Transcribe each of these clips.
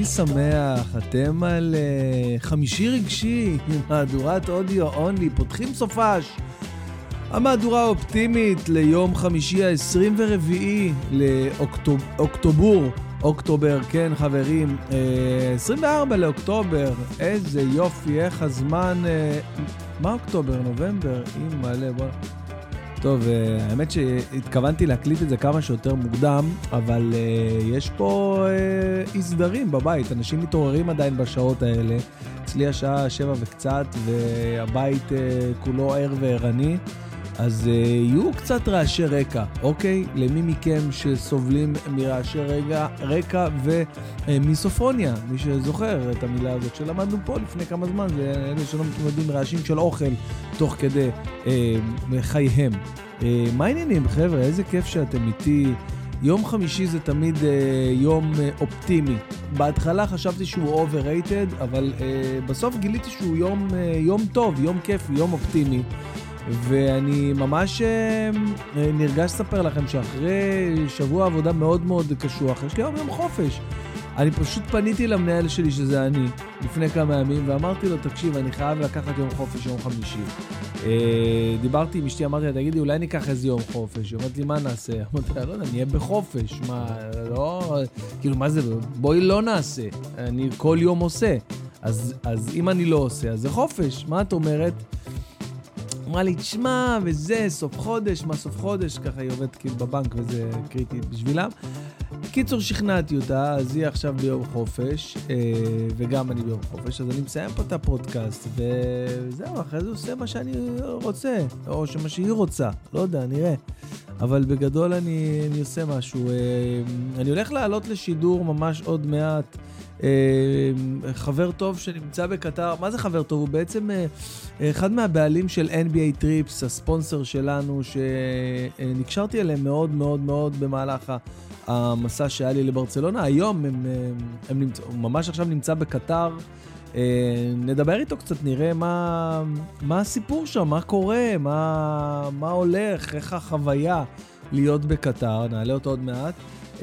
חמישי שמח, אתם על uh, חמישי רגשי, מהדורת אודיו אונלי, פותחים סופש. המהדורה האופטימית ליום חמישי ה-24 לאוקטובר, אוקטובר, כן חברים, uh, 24 לאוקטובר, איזה יופי, איך הזמן... Uh, מה אוקטובר? נובמבר? אם מלא, בוא... טוב, אה, האמת שהתכוונתי להקליט את זה כמה שיותר מוקדם, אבל uh, יש פה uh, אי סדרים בבית, אנשים מתעוררים עדיין בשעות האלה. אצלי השעה שבע וקצת, והבית כולו ער וערני. אז uh, יהיו קצת רעשי רקע, אוקיי? למי מכם שסובלים מרעשי רגע, רקע ומיסופוניה, מי שזוכר את המילה הזאת שלמדנו פה לפני כמה זמן, זה אלה שלא מתמודדים רעשים של אוכל תוך כדי uh, חייהם. Uh, מה העניינים, חבר'ה? איזה כיף שאתם איתי. יום חמישי זה תמיד uh, יום uh, אופטימי. בהתחלה חשבתי שהוא overrated, אבל uh, בסוף גיליתי שהוא יום, uh, יום טוב, יום כיף, יום אופטימי. ואני ממש אה, נרגש לספר לכם שאחרי שבוע עבודה מאוד מאוד קשוח, יש לי היום יום חופש. אני פשוט פניתי למנהל שלי, שזה אני, לפני כמה ימים, ואמרתי לו, תקשיב, אני חייב לקחת יום חופש יום חמישי. אה, דיברתי עם אשתי, אמרתי לה, תגידי, אולי ניקח איזה יום חופש? היא אומרת לי, מה נעשה? אמרתי לה, לא יודע, נהיה בחופש. מה, לא, כאילו, מה זה, בואי לא נעשה. אני כל יום עושה. אז אם אני לא עושה, אז זה חופש. מה את אומרת? אמרה לי, תשמע, וזה, סוף חודש, מה סוף חודש? ככה היא עובדת כאילו בבנק וזה קריטי בשבילם. בקיצור, שכנעתי אותה, אז היא עכשיו ביום חופש, אה, וגם אני ביום חופש, אז אני מסיים פה את הפודקאסט, וזהו, אחרי זה עושה מה שאני רוצה, או שמה שהיא רוצה, לא יודע, נראה. אבל בגדול אני, אני עושה משהו. אה, אני הולך לעלות לשידור ממש עוד מעט. אה, חבר טוב שנמצא בקטר, מה זה חבר טוב? הוא בעצם אה, אחד מהבעלים של NBA טריפס, הספונסר שלנו, שנקשרתי אליהם מאוד מאוד מאוד במהלך המסע שהיה לי לברצלונה. היום הם, הם, הם נמצא, הוא ממש עכשיו נמצא בקטר. אה, נדבר איתו קצת, נראה מה, מה הסיפור שם, מה קורה, מה, מה הולך, איך החוויה להיות בקטר, נעלה אותו עוד מעט. Uh,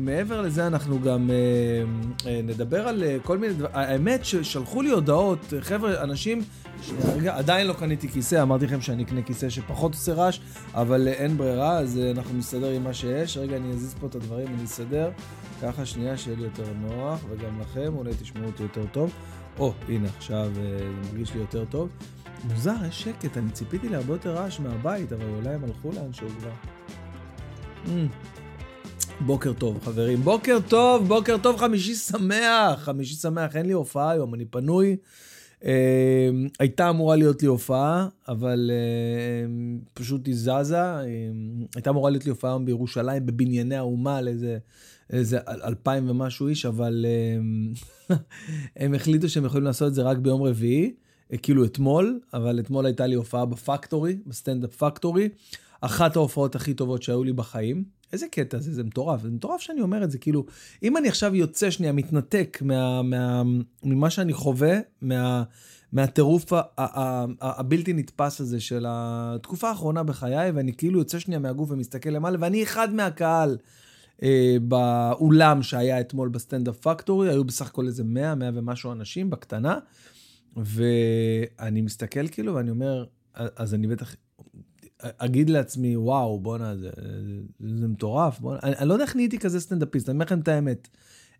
מעבר לזה אנחנו גם uh, uh, נדבר על uh, כל מיני דברים, האמת ששלחו לי הודעות, חבר'ה, אנשים, רגע, עדיין לא קניתי כיסא, אמרתי לכם שאני אקנה כיסא שפחות עושה רעש, אבל uh, אין ברירה, אז uh, אנחנו נסתדר עם מה שיש. רגע, אני אזיז פה את הדברים, אני אסדר, ככה שנייה שיהיה לי יותר נוח, וגם לכם, אולי תשמעו אותי יותר טוב. או, oh, הנה, עכשיו זה מרגיש לי יותר טוב. מוזר, יש שקט, אני ציפיתי להרבה יותר רעש מהבית, אבל אולי הם הלכו לאנשהו כבר. Mm. בוקר טוב, חברים. בוקר טוב, בוקר טוב, חמישי שמח. חמישי שמח, אין לי הופעה היום, אני פנוי. אה, הייתה אמורה להיות לי הופעה, אבל אה, פשוט היא זזה. אה, הייתה אמורה להיות לי הופעה היום בירושלים, בבנייני האומה, לאיזה איזה אלפיים ומשהו איש, אבל אה, הם החליטו שהם יכולים לעשות את זה רק ביום רביעי, אה, כאילו אתמול, אבל אתמול הייתה לי הופעה בפקטורי, בסטנדאפ פקטורי. אחת ההופעות הכי טובות שהיו לי בחיים. איזה קטע זה, זה מטורף, זה מטורף שאני אומר את זה, כאילו, אם אני עכשיו יוצא שנייה, מתנתק מה, מה, ממה שאני חווה, מה, מהטירוף הבלתי נתפס הזה של התקופה האחרונה בחיי, ואני כאילו יוצא שנייה מהגוף ומסתכל למעלה, ואני אחד מהקהל אה, באולם שהיה אתמול ב Standup Factory, היו בסך הכל איזה 100, 100 ומשהו אנשים בקטנה, ואני מסתכל כאילו, ואני אומר, אז אני בטח אגיד לעצמי, וואו, בואנה, זה, זה, זה מטורף, בואנה, אני, אני לא יודע איך נהייתי כזה סטנדאפיסט, אני אומר לכם את האמת.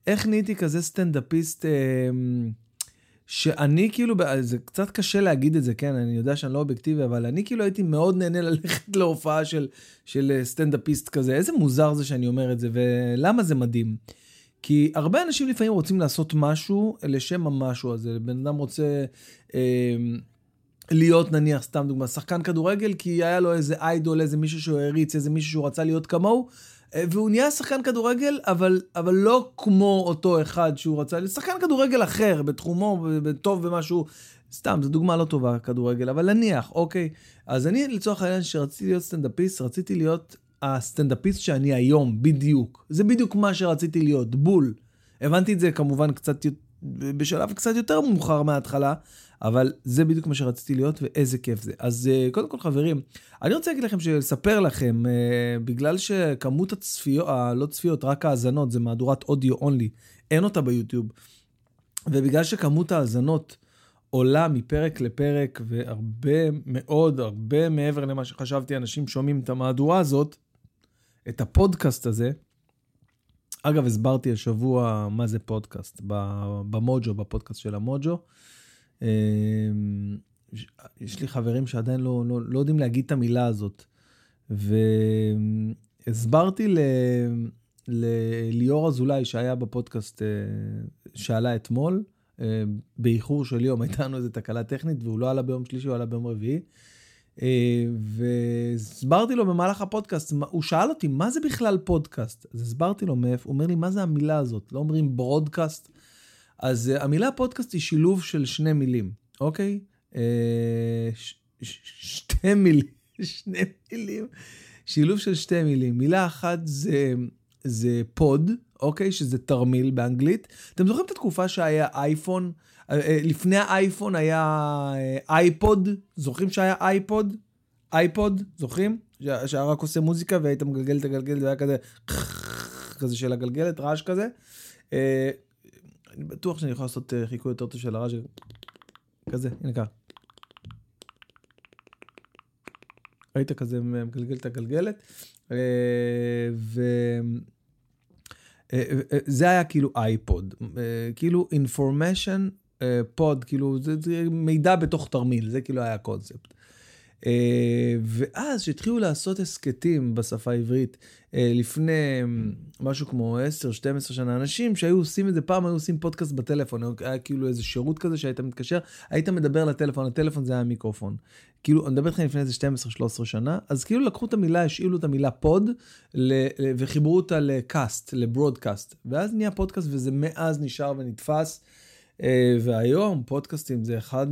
איך נהייתי כזה סטנדאפיסט, אה, שאני כאילו, זה קצת קשה להגיד את זה, כן, אני יודע שאני לא אובייקטיבי, אבל אני כאילו הייתי מאוד נהנה ללכת להופעה של, של סטנדאפיסט כזה. איזה מוזר זה שאני אומר את זה, ולמה זה מדהים? כי הרבה אנשים לפעמים רוצים לעשות משהו לשם המשהו הזה. בן אדם רוצה... אה, להיות נניח, סתם דוגמה, שחקן כדורגל, כי היה לו איזה איידול, איזה מישהו שהוא העריץ, איזה מישהו שהוא רצה להיות כמוהו, אה, והוא נהיה שחקן כדורגל, אבל, אבל לא כמו אותו אחד שהוא רצה, שחקן כדורגל אחר, בתחומו, טוב במשהו, סתם, זו דוגמה לא טובה, כדורגל, אבל נניח, אוקיי. אז אני, לצורך העניין, שרציתי להיות סטנדאפיסט, רציתי להיות הסטנדאפיסט שאני היום, בדיוק. זה בדיוק מה שרציתי להיות, בול. הבנתי את זה כמובן קצת בשלב קצת יותר מאוחר מההתחלה, אבל זה בדיוק מה שרציתי להיות, ואיזה כיף זה. אז uh, קודם כל, חברים, אני רוצה להגיד לכם, לספר לכם, uh, בגלל שכמות הצפיות, uh, לא צפיות, רק האזנות, זה מהדורת אודיו אונלי, אין אותה ביוטיוב, ובגלל שכמות האזנות עולה מפרק לפרק, והרבה מאוד, הרבה מעבר למה שחשבתי, אנשים שומעים את המהדורה הזאת, את הפודקאסט הזה, אגב, הסברתי השבוע מה זה פודקאסט, במוג'ו, בפודקאסט של המוג'ו. אמ, יש לי חברים שעדיין לא, לא, לא יודעים להגיד את המילה הזאת. והסברתי ל... לליאור אזולאי, שהיה בפודקאסט, אה, שעלה אתמול, אה, באיחור של יום, הייתה לנו איזו תקלה טכנית, והוא לא עלה ביום שלישי, הוא עלה ביום רביעי. אה, והסברתי לו במהלך הפודקאסט, הוא שאל אותי, מה זה בכלל פודקאסט? אז הסברתי לו מאיפה, הוא אומר לי, מה זה המילה הזאת? לא אומרים ברודקאסט? אז אה, המילה פודקאסט היא שילוב של שני מילים, אוקיי? אה, ש- ש- שתי מילים, שני מילים, שילוב של שתי מילים. מילה אחת זה, זה pod, אוקיי? שזה תרמיל באנגלית. אתם זוכרים את התקופה שהיה אייפון? לפני האייפון היה iPod, זוכרים שהיה iPod? iPod, זוכרים? שהיה רק עושה מוזיקה והיית מגלגל את הגלגלת והיה כזה כזה של הגלגלת, רעש כזה. אני בטוח שאני יכול לעשות אה, חיקוי יותר טוב של הרעש. כזה, הנה ככה. היית כזה מגלגל את הגלגלת. אה, וזה אה, היה כאילו אייפוד, כאילו information פוד, כאילו זה, זה מידע בתוך תרמיל, זה כאילו היה הקונספט. אה, ואז שהתחילו לעשות הסכתים בשפה העברית אה, לפני משהו כמו 10-12 שנה, אנשים שהיו עושים את זה, פעם היו עושים פודקאסט בטלפון, היה כאילו איזה שירות כזה שהיית מתקשר, היית מדבר לטלפון, הטלפון זה היה המיקרופון. כאילו, אני מדבר איתכם לפני איזה 12-13 שנה, אז כאילו לקחו את המילה, השאילו את המילה פוד, וחיברו אותה לקאסט, לברודקאסט, ואז נהיה פודקאסט וזה מאז נשאר ונתפס. אה, והיום פודקאסטים זה אחד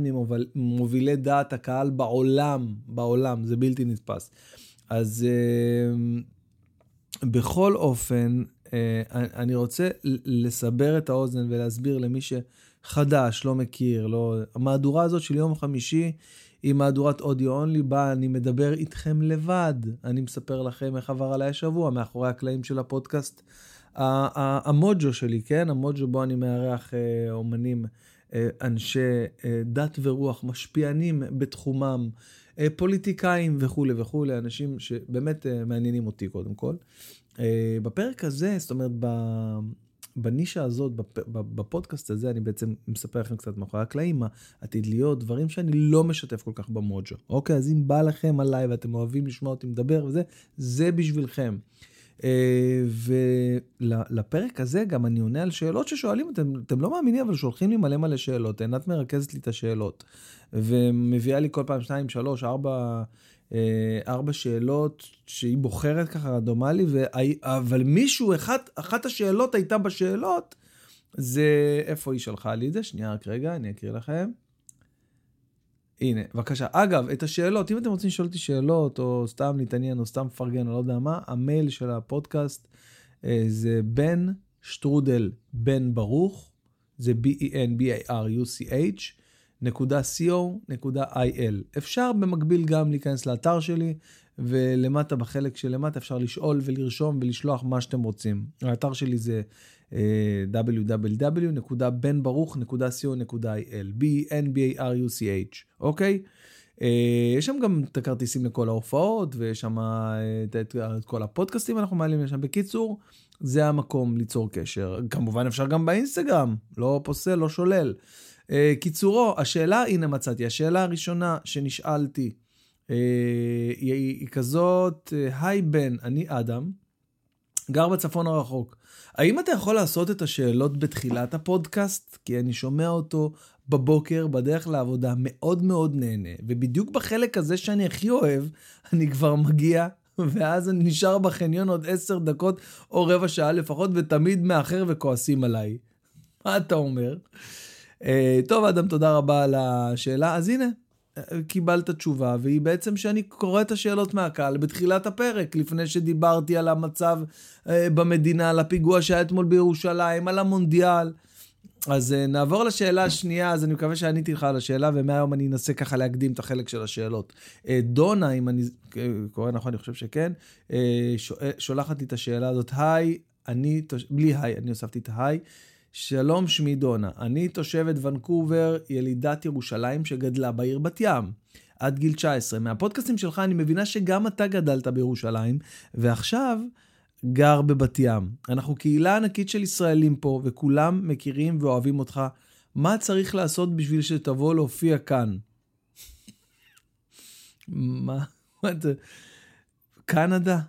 ממובילי דעת הקהל בעולם, בעולם, זה בלתי נתפס. אז אה, בכל אופן, אה, אני רוצה לסבר את האוזן ולהסביר למי שחדש, לא מכיר, לא... המהדורה הזאת של יום חמישי היא מהדורת אודיו אונלי, בה אני מדבר איתכם לבד. אני מספר לכם איך עבר עליי השבוע, מאחורי הקלעים של הפודקאסט. המוג'ו שלי, כן? המוג'ו בו אני מארח אה, אומנים, אה, אנשי אה, דת ורוח, משפיענים בתחומם, פוליטיקאים וכולי וכולי, אנשים שבאמת מעניינים אותי קודם כל. בפרק הזה, זאת אומרת, בנישה הזאת, בפודקאסט הזה, אני בעצם מספר לכם קצת מאחורי הקלעים, מה עתיד להיות, דברים שאני לא משתף כל כך במוג'ו. אוקיי, אז אם בא לכם עליי ואתם אוהבים לשמוע אותי מדבר וזה, זה בשבילכם. אה, ולפרק הזה גם אני עונה על שאלות ששואלים, אתם, אתם לא מאמינים, אבל שולחים לי מלא מלא שאלות. עינת מרכזת לי את השאלות, ומביאה לי כל פעם שתיים, שלוש, ארבע, אה, ארבע שאלות שהיא בוחרת ככה רנדומלי. אבל מישהו, אחת, אחת השאלות הייתה בשאלות, זה איפה היא שלחה לי את זה? שנייה, רק רגע, אני אקריא לכם. הנה, בבקשה. אגב, את השאלות, אם אתם רוצים לשאול אותי שאלות, או סתם להתעניין, או סתם לפרגן, או לא יודע מה, המייל של הפודקאסט אה, זה בן שטרודל בן ברוך, זה b-e-n-b-a-r-u-c-h, נקודה co, נקודה il. אפשר במקביל גם להיכנס לאתר שלי, ולמטה, בחלק שלמטה, אפשר לשאול ולרשום ולשלוח מה שאתם רוצים. האתר שלי זה www.benbaruch.co.il, b-n-b-a-r-u-c-h, אוקיי? יש שם גם את הכרטיסים לכל ההופעות, ויש שם את, את, את כל הפודקאסטים אנחנו מעלים לשם. בקיצור, זה המקום ליצור קשר. כמובן אפשר גם באינסטגרם, לא פוסל, לא שולל. קיצורו, השאלה, הנה מצאתי, השאלה הראשונה שנשאלתי היא, היא כזאת, היי בן, אני אדם, גר בצפון הרחוק. האם אתה יכול לעשות את השאלות בתחילת הפודקאסט? כי אני שומע אותו בבוקר בדרך לעבודה, מאוד מאוד נהנה, ובדיוק בחלק הזה שאני הכי אוהב, אני כבר מגיע, ואז אני נשאר בחניון עוד עשר דקות או רבע שעה לפחות, ותמיד מאחר וכועסים עליי. מה אתה אומר? Uh, טוב, אדם, תודה רבה על השאלה. אז הנה, קיבלת תשובה, והיא בעצם שאני קורא את השאלות מהקהל בתחילת הפרק, לפני שדיברתי על המצב אה, במדינה, על הפיגוע שהיה אתמול בירושלים, על המונדיאל. אז uh, נעבור לשאלה השנייה, אז אני מקווה שעניתי לך על השאלה, ומהיום אני אנסה ככה להקדים את החלק של השאלות. Uh, דונה, אם אני קורא נכון, אני חושב שכן, שולחת לי את השאלה הזאת, היי, אני, בלי היי, אני הוספתי את היי. שלום, שמי דונה. אני תושבת ונקובר, ילידת ירושלים שגדלה בעיר בת ים. עד גיל 19. מהפודקאסטים שלך אני מבינה שגם אתה גדלת בירושלים, ועכשיו גר בבת ים. אנחנו קהילה ענקית של ישראלים פה, וכולם מכירים ואוהבים אותך. מה צריך לעשות בשביל שתבוא להופיע כאן? מה? קנדה?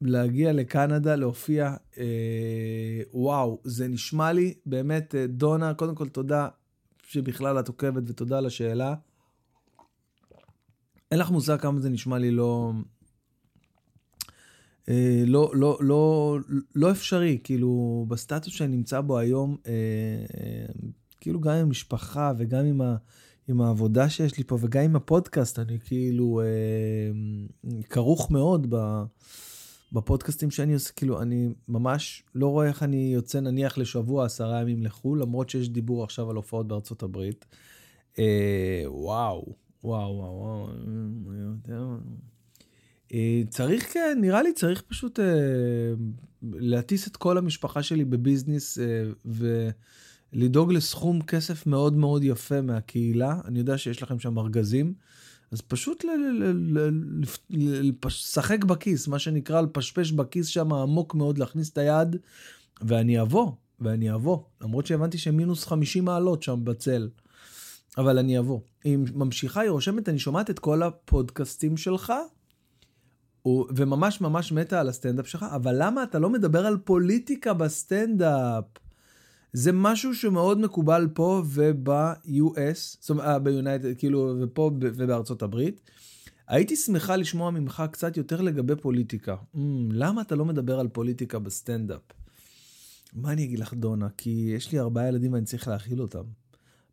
להגיע לקנדה, להופיע, אה, וואו, זה נשמע לי באמת, אה, דונה, קודם כל תודה שבכלל את עוקבת ותודה על השאלה. אין לך מושג כמה זה נשמע לי לא... אה, לא, לא, לא, לא אפשרי, כאילו, בסטטוס שאני נמצא בו היום, אה, אה, כאילו גם עם המשפחה וגם עם, ה, עם העבודה שיש לי פה וגם עם הפודקאסט, אני כאילו אה, כרוך מאוד ב, בפודקאסטים שאני עושה, כאילו, אני ממש לא רואה איך אני יוצא נניח לשבוע, עשרה ימים לחו"ל, למרות שיש דיבור עכשיו על הופעות בארצות הברית. אה, וואו, וואו, וואו, וואו. אה, צריך, כן, נראה לי צריך פשוט אה, להטיס את כל המשפחה שלי בביזנס אה, ולדאוג לסכום כסף מאוד מאוד יפה מהקהילה. אני יודע שיש לכם שם ארגזים, אז פשוט לשחק בכיס, מה שנקרא, לפשפש בכיס שם עמוק מאוד, להכניס את היד, ואני אבוא, ואני אבוא. למרות שהבנתי שמינוס 50 מעלות שם בצל. אבל אני אבוא. היא ממשיכה, היא רושמת, אני שומעת את כל הפודקאסטים שלך, וממש ממש מתה על הסטנדאפ שלך, אבל למה אתה לא מדבר על פוליטיקה בסטנדאפ? זה משהו שמאוד מקובל פה וב-US, זאת אומרת, ב United, כאילו, ופה ובארצות הברית. הייתי שמחה לשמוע ממך קצת יותר לגבי פוליטיקה. אמ, למה אתה לא מדבר על פוליטיקה בסטנדאפ? מה אני אגיד לך, דונה? כי יש לי ארבעה ילדים ואני צריך להאכיל אותם.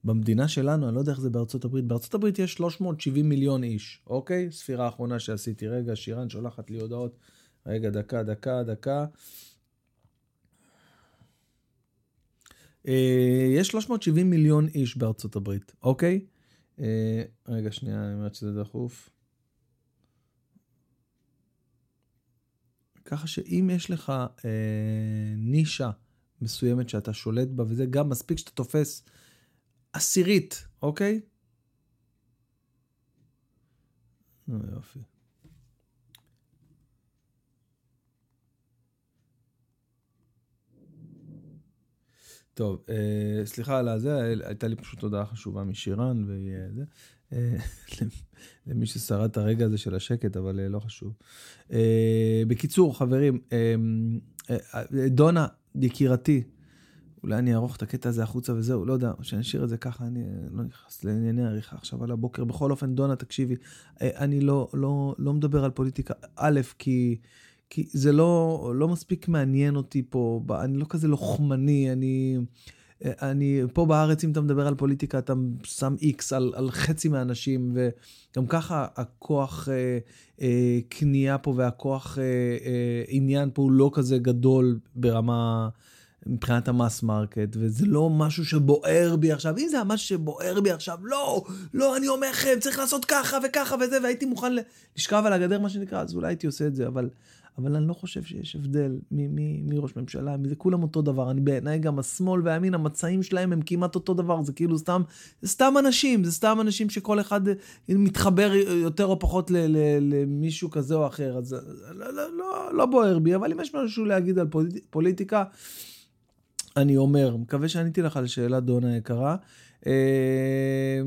במדינה שלנו, אני לא יודע איך זה בארצות הברית, בארצות הברית יש 370 מיליון איש, אוקיי? ספירה האחרונה שעשיתי. רגע, שירן שולחת לי הודעות. רגע, דקה, דקה, דקה. אה, יש 370 מיליון איש בארצות הברית, אוקיי? אה, רגע, שנייה, אני אומרת שזה דחוף. ככה שאם יש לך אה, נישה מסוימת שאתה שולט בה, וזה גם מספיק שאתה תופס עשירית, אוקיי? נו, יופי. טוב, אה, סליחה על הזה, הייתה לי פשוט הודעה חשובה משירן, וזה, אה, למי ששרד את הרגע הזה של השקט, אבל אה, לא חשוב. אה, בקיצור, חברים, אה, אה, דונה, יקירתי, אולי אני אערוך את הקטע הזה החוצה וזהו, לא יודע, שאני אשאיר את זה ככה, אני לא נכנס לענייני עריכה עכשיו על הבוקר. בכל אופן, דונה, תקשיבי, אה, אני לא, לא, לא מדבר על פוליטיקה, א', כי, כי זה לא, לא מספיק מעניין אותי פה, אני לא כזה לוחמני, אני... אני, פה בארץ, אם אתה מדבר על פוליטיקה, אתה שם איקס על, על חצי מהאנשים, וגם ככה הכוח אה, אה, קנייה פה והכוח אה, אה, עניין פה הוא לא כזה גדול ברמה... מבחינת ה mass market, וזה לא משהו שבוער בי עכשיו. אם זה היה משהו שבוער בי עכשיו, לא, לא, אני אומר לכם, צריך לעשות ככה וככה וזה, והייתי מוכן לשכב על הגדר, מה שנקרא, אז אולי הייתי עושה את זה, אבל, אבל אני לא חושב שיש הבדל מראש ממשלה, זה כולם אותו דבר. אני בעיניי גם השמאל והימין, המצעים שלהם הם כמעט אותו דבר, זה כאילו סתם, סתם אנשים, זה סתם אנשים שכל אחד מתחבר יותר או פחות למישהו כזה או אחר, אז לא, לא, לא, לא בוער בי, אבל אם יש משהו להגיד על פוליטיקה, אני אומר, מקווה שעניתי לך על שאלה, דונה יקרה. אה,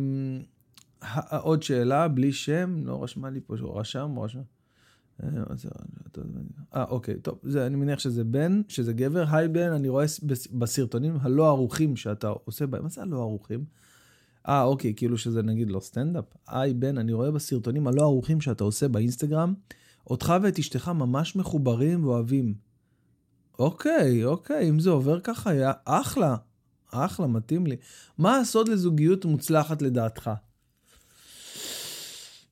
עוד שאלה, בלי שם, לא רשמה לי פה רשם, רשם. אה, אוקיי, טוב, זה, אני מניח שזה בן, שזה גבר. היי בן, אני רואה בסרטונים הלא ערוכים שאתה עושה בהם, מה זה הלא ערוכים? אה, אוקיי, כאילו שזה נגיד לא סטנדאפ. היי בן, אני רואה בסרטונים הלא ערוכים שאתה עושה באינסטגרם, אותך ואת אשתך ממש מחוברים ואוהבים. אוקיי, אוקיי, אם זה עובר ככה, היה אחלה. אחלה, מתאים לי. מה הסוד לזוגיות מוצלחת לדעתך?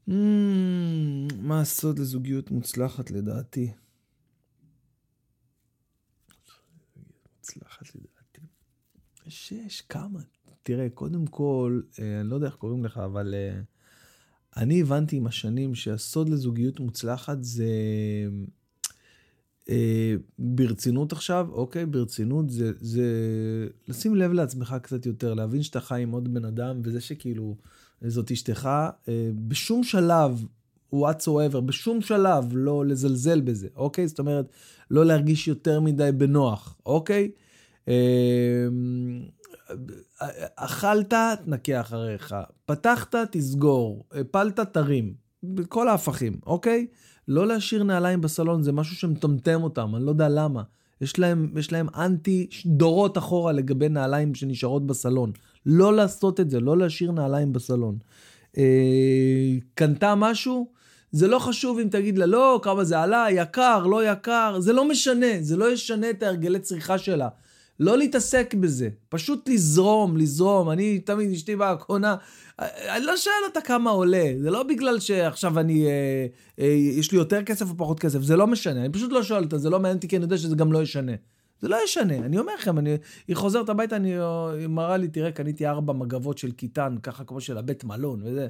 Mm, מה הסוד לזוגיות מוצלחת לדעתי? מוצלחת לדעתי. שש, כמה? תראה, קודם כל, אה, אני לא יודע איך קוראים לך, אבל אה, אני הבנתי עם השנים שהסוד לזוגיות מוצלחת זה... אה, ברצינות עכשיו, אוקיי, ברצינות זה, זה לשים לב לעצמך קצת יותר, להבין שאתה חי עם עוד בן אדם, וזה שכאילו זאת אשתך, אה, בשום שלב, whatsoever, בשום שלב לא לזלזל בזה, אוקיי? זאת אומרת, לא להרגיש יותר מדי בנוח, אוקיי? אה, אכלת, תנקה אחריך. פתחת, תסגור. הפלת, תרים. בכל ההפכים, אוקיי? לא להשאיר נעליים בסלון זה משהו שמטמטם אותם, אני לא יודע למה. יש להם, יש להם אנטי דורות אחורה לגבי נעליים שנשארות בסלון. לא לעשות את זה, לא להשאיר נעליים בסלון. אה, קנתה משהו, זה לא חשוב אם תגיד לה, לא, כמה זה עלה, יקר, לא יקר, זה לא משנה, זה לא ישנה את ההרגלי צריכה שלה. לא להתעסק בזה, פשוט לזרום, לזרום. אני תמיד, אשתי באה, קונה, אני לא שואל אותה כמה עולה, זה לא בגלל שעכשיו אני, אה, אה, יש לי יותר כסף או פחות כסף, זה לא משנה, אני פשוט לא שואל אותה, זה לא מעניין אותי, כי אני יודע שזה גם לא ישנה. זה לא ישנה, אני אומר לכם, אני, היא חוזרת הביתה, אני, היא מראה לי, תראה, קניתי ארבע מגבות של קיטן, ככה כמו של הבית מלון וזה.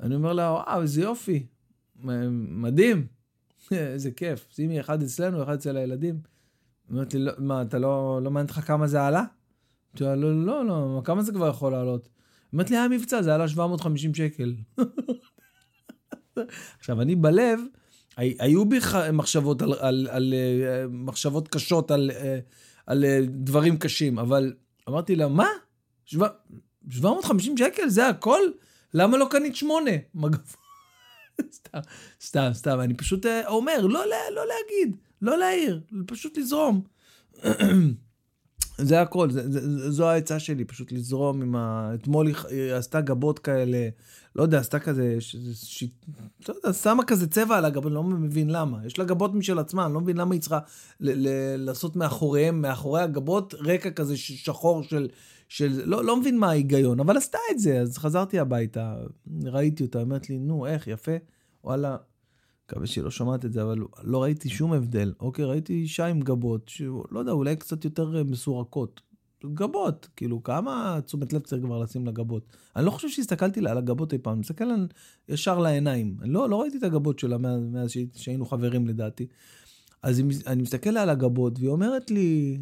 אני אומר לה, וואו, איזה יופי, מדהים, איזה כיף, שימי אחד אצלנו, אחד אצל הילדים. אמרתי, לא, מה, אתה לא, לא מעניין אותך כמה זה עלה? אמרתי לה, לא, לא, לא, כמה זה כבר יכול לעלות? אמרתי לי, היה מבצע, זה עלה 750 שקל. עכשיו, אני בלב, היו בי מחשבות על, על, על, על מחשבות קשות על, על דברים קשים, אבל אמרתי לה, מה? 750 שקל? זה הכל? למה לא קנית שמונה? סתם, סתם, סתם, אני פשוט אה, אומר, לא, לא להגיד. לא להעיר, פשוט לזרום. זה הכל, זה, זה, זו העצה שלי, פשוט לזרום עם ה... אתמול היא עשתה גבות כאלה, לא יודע, עשתה כזה, ש... ש... לא יודע, שמה כזה צבע על הגבות, לא מבין למה. יש לה גבות משל עצמה, אני לא מבין למה היא צריכה ל... ל... לעשות מאחוריהם, מאחורי הגבות, רקע כזה שחור של... של... לא, לא מבין מה ההיגיון, אבל עשתה את זה, אז חזרתי הביתה, ראיתי אותה, אמרת לי, נו, איך, יפה? וואלה, מקווה שהיא לא שומעת את זה, אבל לא ראיתי שום הבדל. אוקיי, ראיתי אישה עם גבות, שלא יודע, אולי קצת יותר אה, מסורקות. גבות, כאילו, כמה תשומת לב צריך כבר לשים לגבות. אני לא חושב שהסתכלתי על הגבות אי פעם, אני מסתכל על ישר לעיניים. לא, לא ראיתי את הגבות שלה מאז, מאז שהיינו חברים לדעתי. אז אני מסתכל על הגבות, והיא אומרת לי,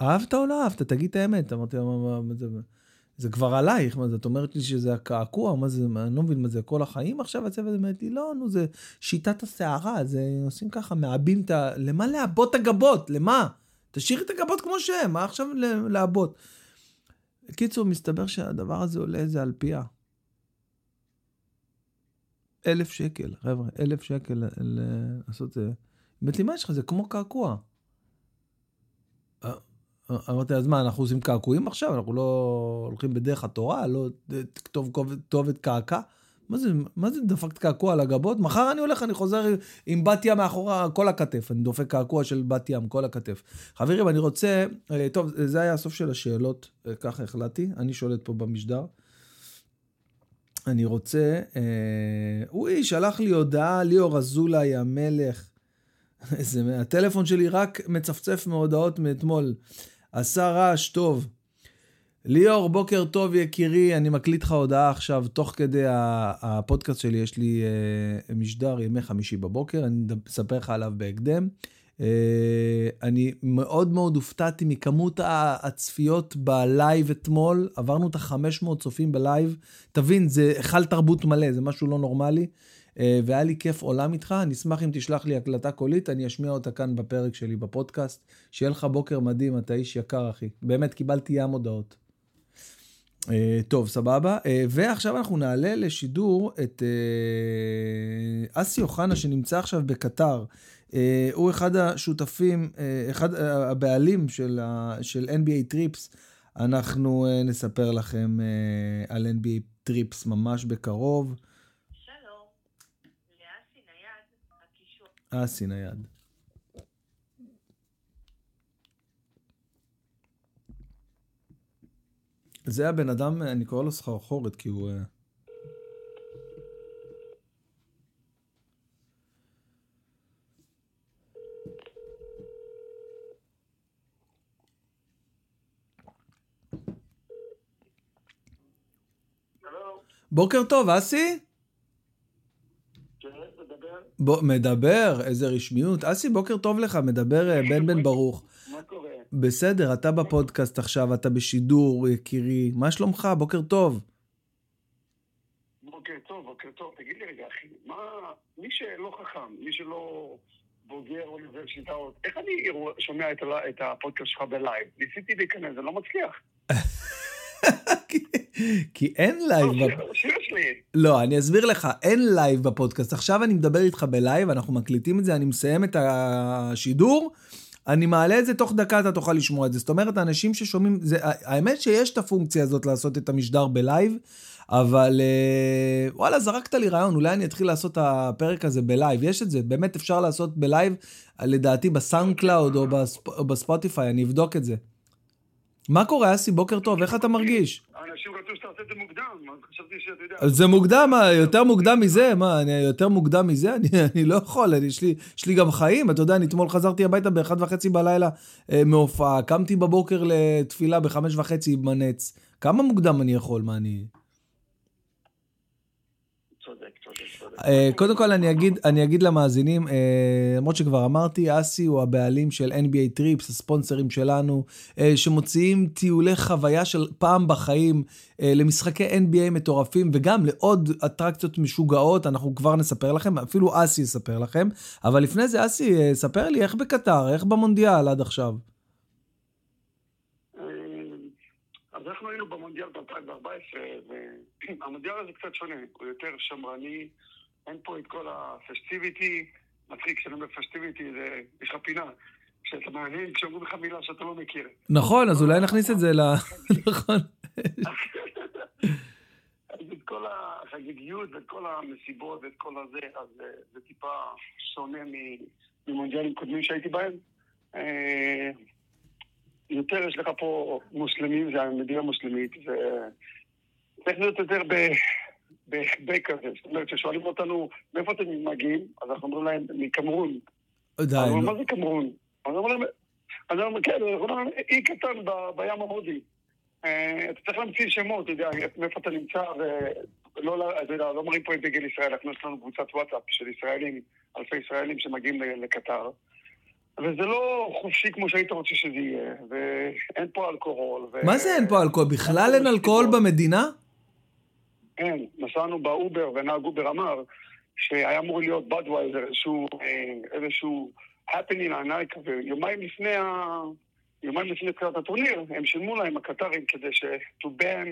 אהבת או לא אהבת? תגיד את האמת. אמרתי לה, מה, מה זה? זה כבר עלייך, מה זה, את אומרת לי שזה הקעקוע, מה זה, אני לא מבין מה זה, כל החיים עכשיו הצוות הזה אומרת לי, לא, נו, זה שיטת הסערה, זה עושים ככה, מעבים את ה... למה לעבות את הגבות? למה? תשאיר את הגבות כמו שהם, מה עכשיו לעבות? קיצור, מסתבר שהדבר הזה עולה איזה על פיה. אלף שקל, חבר'ה, אלף שקל לעשות זה. באמת לי, מה יש לך? זה כמו קעקוע. אמרתי, אז מה, אנחנו עושים קעקועים עכשיו? אנחנו לא הולכים בדרך התורה? לא תכתוב כתובת קעקע? מה זה, מה זה דפקת קעקוע על הגבות? מחר אני הולך, אני חוזר עם בת ים מאחורי כל הכתף. אני דופק קעקוע של בת ים, כל הכתף. חברים, אני רוצה... אה, טוב, זה היה הסוף של השאלות, אה, ככה החלטתי. אני שולט פה במשדר. אני רוצה... אה, אוי, שלח לי הודעה, ליאור אזולאי המלך. איזה... הטלפון שלי רק מצפצף מהודעות מאתמול. עשה רעש טוב. ליאור, בוקר טוב יקירי, אני מקליט לך הודעה עכשיו, תוך כדי הפודקאסט שלי, יש לי אה, משדר ימי חמישי בבוקר, אני אספר לך עליו בהקדם. אה, אני מאוד מאוד הופתעתי מכמות הצפיות בלייב אתמול, עברנו את ה-500 צופים בלייב. תבין, זה היכל תרבות מלא, זה משהו לא נורמלי. אה, והיה לי כיף עולם איתך, אני אשמח אם תשלח לי הקלטה קולית, אני אשמיע אותה כאן בפרק שלי בפודקאסט. שיהיה לך בוקר מדהים, אתה איש יקר, אחי. באמת, קיבלתי ים הודעות. Uh, טוב, סבבה. Uh, ועכשיו אנחנו נעלה לשידור את אסי אוחנה, שנמצא עכשיו בקטר. הוא אחד השותפים, אחד הבעלים של, uh, של NBA טריפס. אנחנו נספר לכם על NBA Trips ממש בקרוב. אסי נייד. זה הבן אדם, אני קורא לו סחרחורת, כי הוא... אה, בוקר טוב, אסי? כן, מדבר. איזה רשמיות. אסי, בוקר טוב לך, מדבר אה, בן בן ברוך. מה קורה? בסדר, אתה בפודקאסט עכשיו, אתה בשידור, יקירי. מה שלומך? בוקר טוב. בוקר טוב, בוקר טוב. תגיד לי רגע, אחי, מה... מי שלא חכם, מי שלא בוגר אוניברסיטאות, איך אני שומע את. את הפודקאסט שלך בלייב? ניסיתי להיכנס, זה לא מצליח. כי- אין לייב. לא, שלי. לא, אני אסביר לך, אין לייב בפודקאסט. עכשיו אני מדבר איתך בלייב, אנחנו מקליטים את זה, אני מסיים את השידור, אני מעלה את זה, תוך דקה אתה תוכל לשמוע את זה. זאת אומרת, האנשים ששומעים, זה, האמת שיש את הפונקציה הזאת לעשות את המשדר בלייב, אבל אה, וואלה, זרקת לי רעיון, אולי אני אתחיל לעשות את הפרק הזה בלייב. יש את זה, באמת אפשר לעשות בלייב, לדעתי ב SoundCloud או, בספ, או ב Spotify, אני אבדוק את זה. מה קורה, אסי? בוקר טוב, איך אתה מרגיש? אנשים רצו שתעשה את זה מוקדם, חשבתי שאתה יודע. זה מוקדם, יותר מוקדם מזה? מה, אני יותר מוקדם מזה? אני, אני לא יכול, אני, יש, לי, יש לי גם חיים. אתה יודע, אני אתמול חזרתי הביתה באחד וחצי בלילה אה, מהופעה, קמתי בבוקר לתפילה בחמש וחצי עם מנץ. כמה מוקדם אני יכול? מה אני... קודם כל אני אגיד, אני אגיד למאזינים, אה, למרות שכבר אמרתי, אסי הוא הבעלים של NBA טריפס, הספונסרים שלנו, אה, שמוציאים טיולי חוויה של פעם בחיים אה, למשחקי NBA מטורפים, וגם לעוד אטרקציות משוגעות, אנחנו כבר נספר לכם, אפילו אסי יספר לכם. אבל לפני זה, אסי, אה, ספר לי איך בקטר, איך במונדיאל עד עכשיו. אה, אז אנחנו היינו במונדיאל ב-2014, והמונדיאל הזה קצת שונה, הוא יותר שמרני, אין פה את כל הפסטיביטי, מצחיק כשאני אומר פסטיביטי, זה, יש לך פינה, שאתה מעניין כשאומרים לך מילה שאתה לא מכיר. נכון, אז אולי נכניס את זה ל... נכון. אז את כל החגיגיות ואת כל המסיבות ואת כל הזה, אז אה, זה טיפה שונה ממונדיאלים קודמים שהייתי בהם. אה, יותר יש לך פה מוסלמים, זה המדינה המוסלמית, וצריך להיות יותר ב... בהחבא כזה. זאת אומרת, כששואלים אותנו, מאיפה אתם מגיעים? אז אנחנו אומרים להם, מקמרון. די, נו. מה זה קמרון? אז אז אומרים, כן, אנחנו אומרים, אי קטן בים ההודי. אה, אתה צריך להמציא שמות, אתה יודע, מאיפה אתה נמצא, ולא אתה יודע, לא מראים פה את דגל ישראל, אנחנו יש לנו קבוצת וואטסאפ של ישראלים, אלפי ישראלים שמגיעים לקטר. וזה לא חופשי כמו שהיית רוצה שזה יהיה, ואין פה אלכוהול. ו... מה זה אין פה אלכוהול? בכלל אין אלכוהול במדינה? אין, נסענו באובר, ונהג אובר אמר שהיה אמור להיות Budweiser, איזשהו, אה, איזשהו הפנינג ענק, ויומיים לפני ה... יומיים לפני תחילת הטורניר, הם שילמו להם, הקטארים, כדי ש... to ban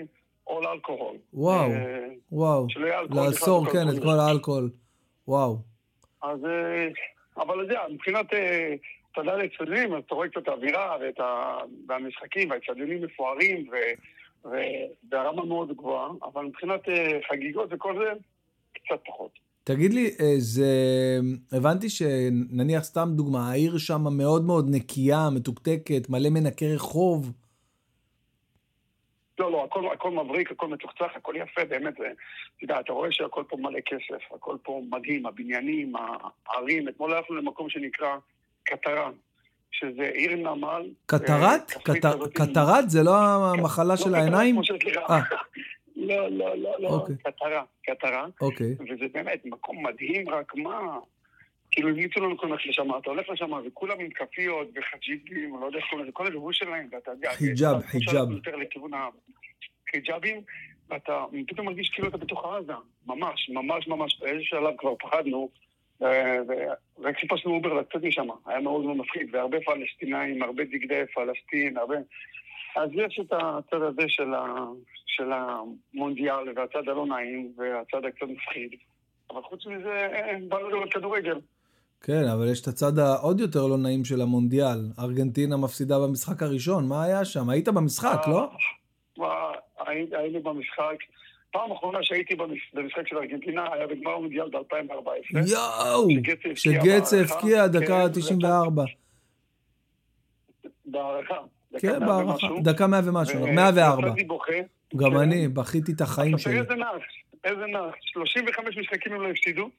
all alcohol. וואו, אה, וואו. שלא יהיה אלכוהול. לאסור, כן, את. כל האלכוהול. וואו. אז... אה, אבל אתה יודע, מבחינת... אתה יודע, לאצטדיונים, אתה רואה קצת את האווירה ואת ה... והמשחקים, והאצטדיונים מפוארים, ו... וברמה מאוד גבוהה, אבל מבחינת אה, חגיגות וכל זה, קצת פחות. תגיד לי, אה, זה... הבנתי שנניח סתם דוגמה, העיר שם מאוד מאוד נקייה, מתוקתקת, מלא מנקי רחוב. לא, לא, הכל, הכל מבריק, הכל מצוחצח, הכל יפה, באמת, אתה יודע, אתה רואה שהכל פה מלא כסף, הכל פה מדהים, הבניינים, הערים, אתמול הלכנו למקום שנקרא קטרה, שזה עיר נמל. קטרת? אה, כפרית קט- כזאת. קטרת זה לא המחלה לא של העיניים? אה. לא, לא, לא, לא, אוקיי. קטרה, קטרה, אוקיי. וזה באמת מקום מדהים, רק מה... כאילו המליצו לנו כל ללכת לשם, אתה הולך לשם וכולם עם כפיות וחג'יגים, אני לא יודע איך קוראים לזה, כל הלבוש שלהם, ואתה יודע... חיג'אב, חיג'אב. יותר לכיוון החיג'אבים, ואתה פתאום מרגיש כאילו אתה בתוך עזה, ממש, ממש ממש, באיזה שלב כבר פחדנו, ו- ו- רק חיפשנו אובר לצאת משם, היה מאוד מאוד מפחיד, והרבה פלסטינאים, הרבה דגלי פלסטין, הרבה... אז יש את הצד הזה של, ה... של המונדיאל, והצד הלא נעים, והצד הקצת מפחיד. אבל חוץ מזה, אה, באנו לראות כדורגל. כן, אבל יש את הצד העוד יותר לא נעים של המונדיאל. ארגנטינה מפסידה במשחק הראשון, מה היה שם? היית במשחק, לא? אה, הי- היינו במשחק. פעם אחרונה שהייתי במש- במשחק של ארגנטינה היה בגמר המונדיאל ב-2014. יואו! שגצה הבקיע הבקיע דקה כן, 94. בהערכה. כן, בהערכה. ומשהו. דקה 100 ומשהו, ו- 104. יצאתי בוכה. גם כן. אני, בכיתי את החיים שלי. איזה נח, איזה נח. 35 משחקים הם לא הפסידו.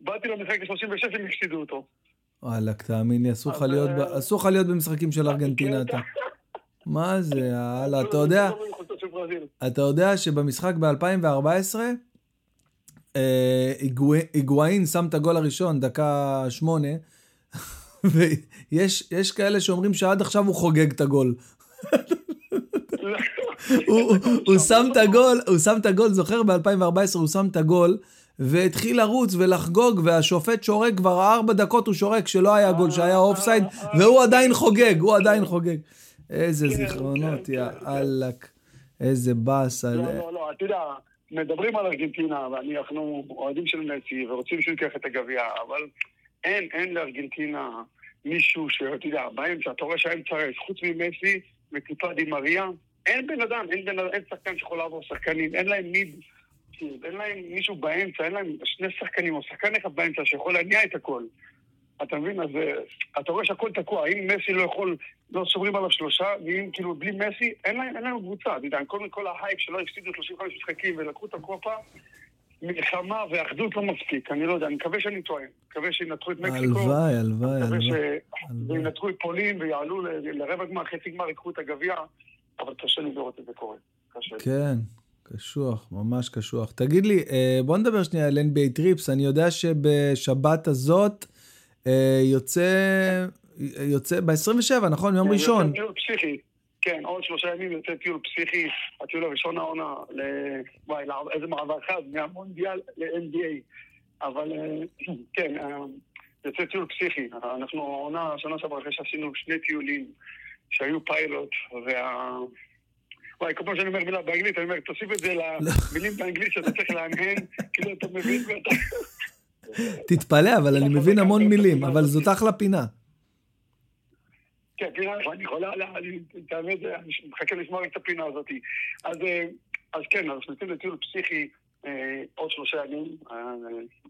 באתי למשחק ל-36 הם הפסידו אותו. וואלכ, תאמין לי, אסור אה, אסור לך להיות במשחקים של ארגנטינה אתה. מה זה, יאללה, אתה יודע, אתה יודע שבמשחק ב-2014, אה, היגואין שם את הגול הראשון, דקה שמונה, ויש כאלה שאומרים שעד עכשיו הוא חוגג את הגול. הוא שם את הגול, הוא שם את הגול, זוכר ב-2014 הוא שם את הגול, והתחיל לרוץ ולחגוג, והשופט שורק כבר ארבע דקות הוא שורק שלא היה גול, שהיה offside, והוא עדיין חוגג, הוא עדיין חוגג. איזה כן, זיכרונות, כן, יא כן, אללה, איזה באסה. לא, לא, לא, אתה יודע, מדברים על ארגנטינה, ואנחנו אוהדים של מסי, ורוצים שהוא ייקח את הגביע, אבל אין, אין לארגנטינה מישהו שאתה יודע, באמצע, אתה רואה שהאמצע ריק, חוץ ממסי וטיפה דימריה, אין בן אדם, אין, בן, אין שחקן שיכול לעבור שחקנים, אין להם מיד, אין להם מישהו באמצע, אין להם שני שחקנים או שחקן אחד באמצע שיכול להניע את הכל. אתה מבין? אז אה, אתה רואה שהכל תקוע. אם מסי לא יכול, לא סוגרים עליו שלושה, ואם כאילו בלי מסי, אין אין להם קבוצה. אתה יודע, כל, כל ההייפ שלא הפסידו 35 משחקים ולקחו את הקופה, מלחמה ואחדות לא מספיק. אני לא יודע, אני מקווה שאני טועה. מקווה שינצחו את מקסיקו. הלוואי, הלוואי, הלוואי. מקווה שינצחו את פולין ויעלו לרבע גמר, חצי גמר, ייקחו את הגביע, אבל קשה לי לראות את זה קורה. קשה. כן. קשוח, ממש קשוח. תגיד לי, אה, בוא נדבר שנייה על NBA Trips. אני יודע שבשבת הזאת יוצא, יוצא ב-27, נכון? יום כן, ראשון. טיול פסיכי. כן, עוד שלושה ימים יוצא טיול פסיכי, הטיול הראשון העונה, ל... וואי, איזה מעבר חד, מהמונדיאל ל-NBA. אבל אה, כן, יוצא טיול פסיכי. אנחנו העונה, השנה שעברה אחרי שעשינו שני טיולים שהיו פיילוט, וה... וואי, כל פעם שאני אומר מילה באנגלית, אני אומר, תוסיף את זה לא. למילים באנגלית שאתה צריך להנהן, כאילו אתה מבין ואתה... תתפלא, אבל אני מבין המון מילים, אבל זאת אחלה פינה. כן, פינה, אני יכולה, את האמת, אני מחכה לשמוע את הפינה הזאת. אז אה, כן, אנחנו יוצאים לטיול פסיכי אה, עוד שלושה ימים, אה,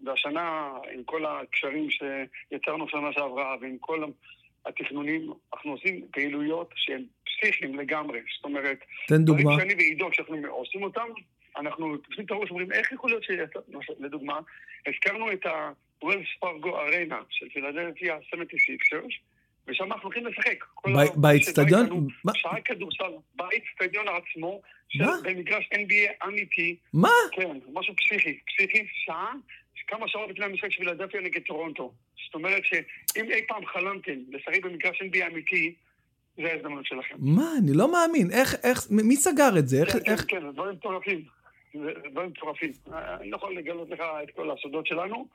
והשנה, עם כל הקשרים שיצרנו שנה שעברה, ועם כל התכנונים, אנחנו עושים פעילויות שהן פסיכיים לגמרי. זאת אומרת, תן דוגמה. דברים שאני ועידו, כשאנחנו עושים אותם, אנחנו תופסים את הראש ואומרים, איך יכול להיות ש... לדוגמה, הזכרנו את ה-Wells Fargo Arena של פילדלפיה 76ers, ושם אנחנו הולכים לשחק. באצטדיון? שעה כדורסל, באצטדיון עצמו, במגרש NBA אמיתי. מה? כן, משהו פסיכי. פסיכי, שעה, כמה שעות לפני המשחק של פילדלפיה נגד טורונטו. זאת אומרת שאם אי פעם חלמתם לשחק במגרש NBA אמיתי, זה ההזדמנות שלכם. מה? אני לא מאמין. איך, איך, מי סגר את זה? כן, כן, כן, דברים מטורפים. דברים מטורפים. אני לא יכול לגלות לך את כל הסודות שלנו,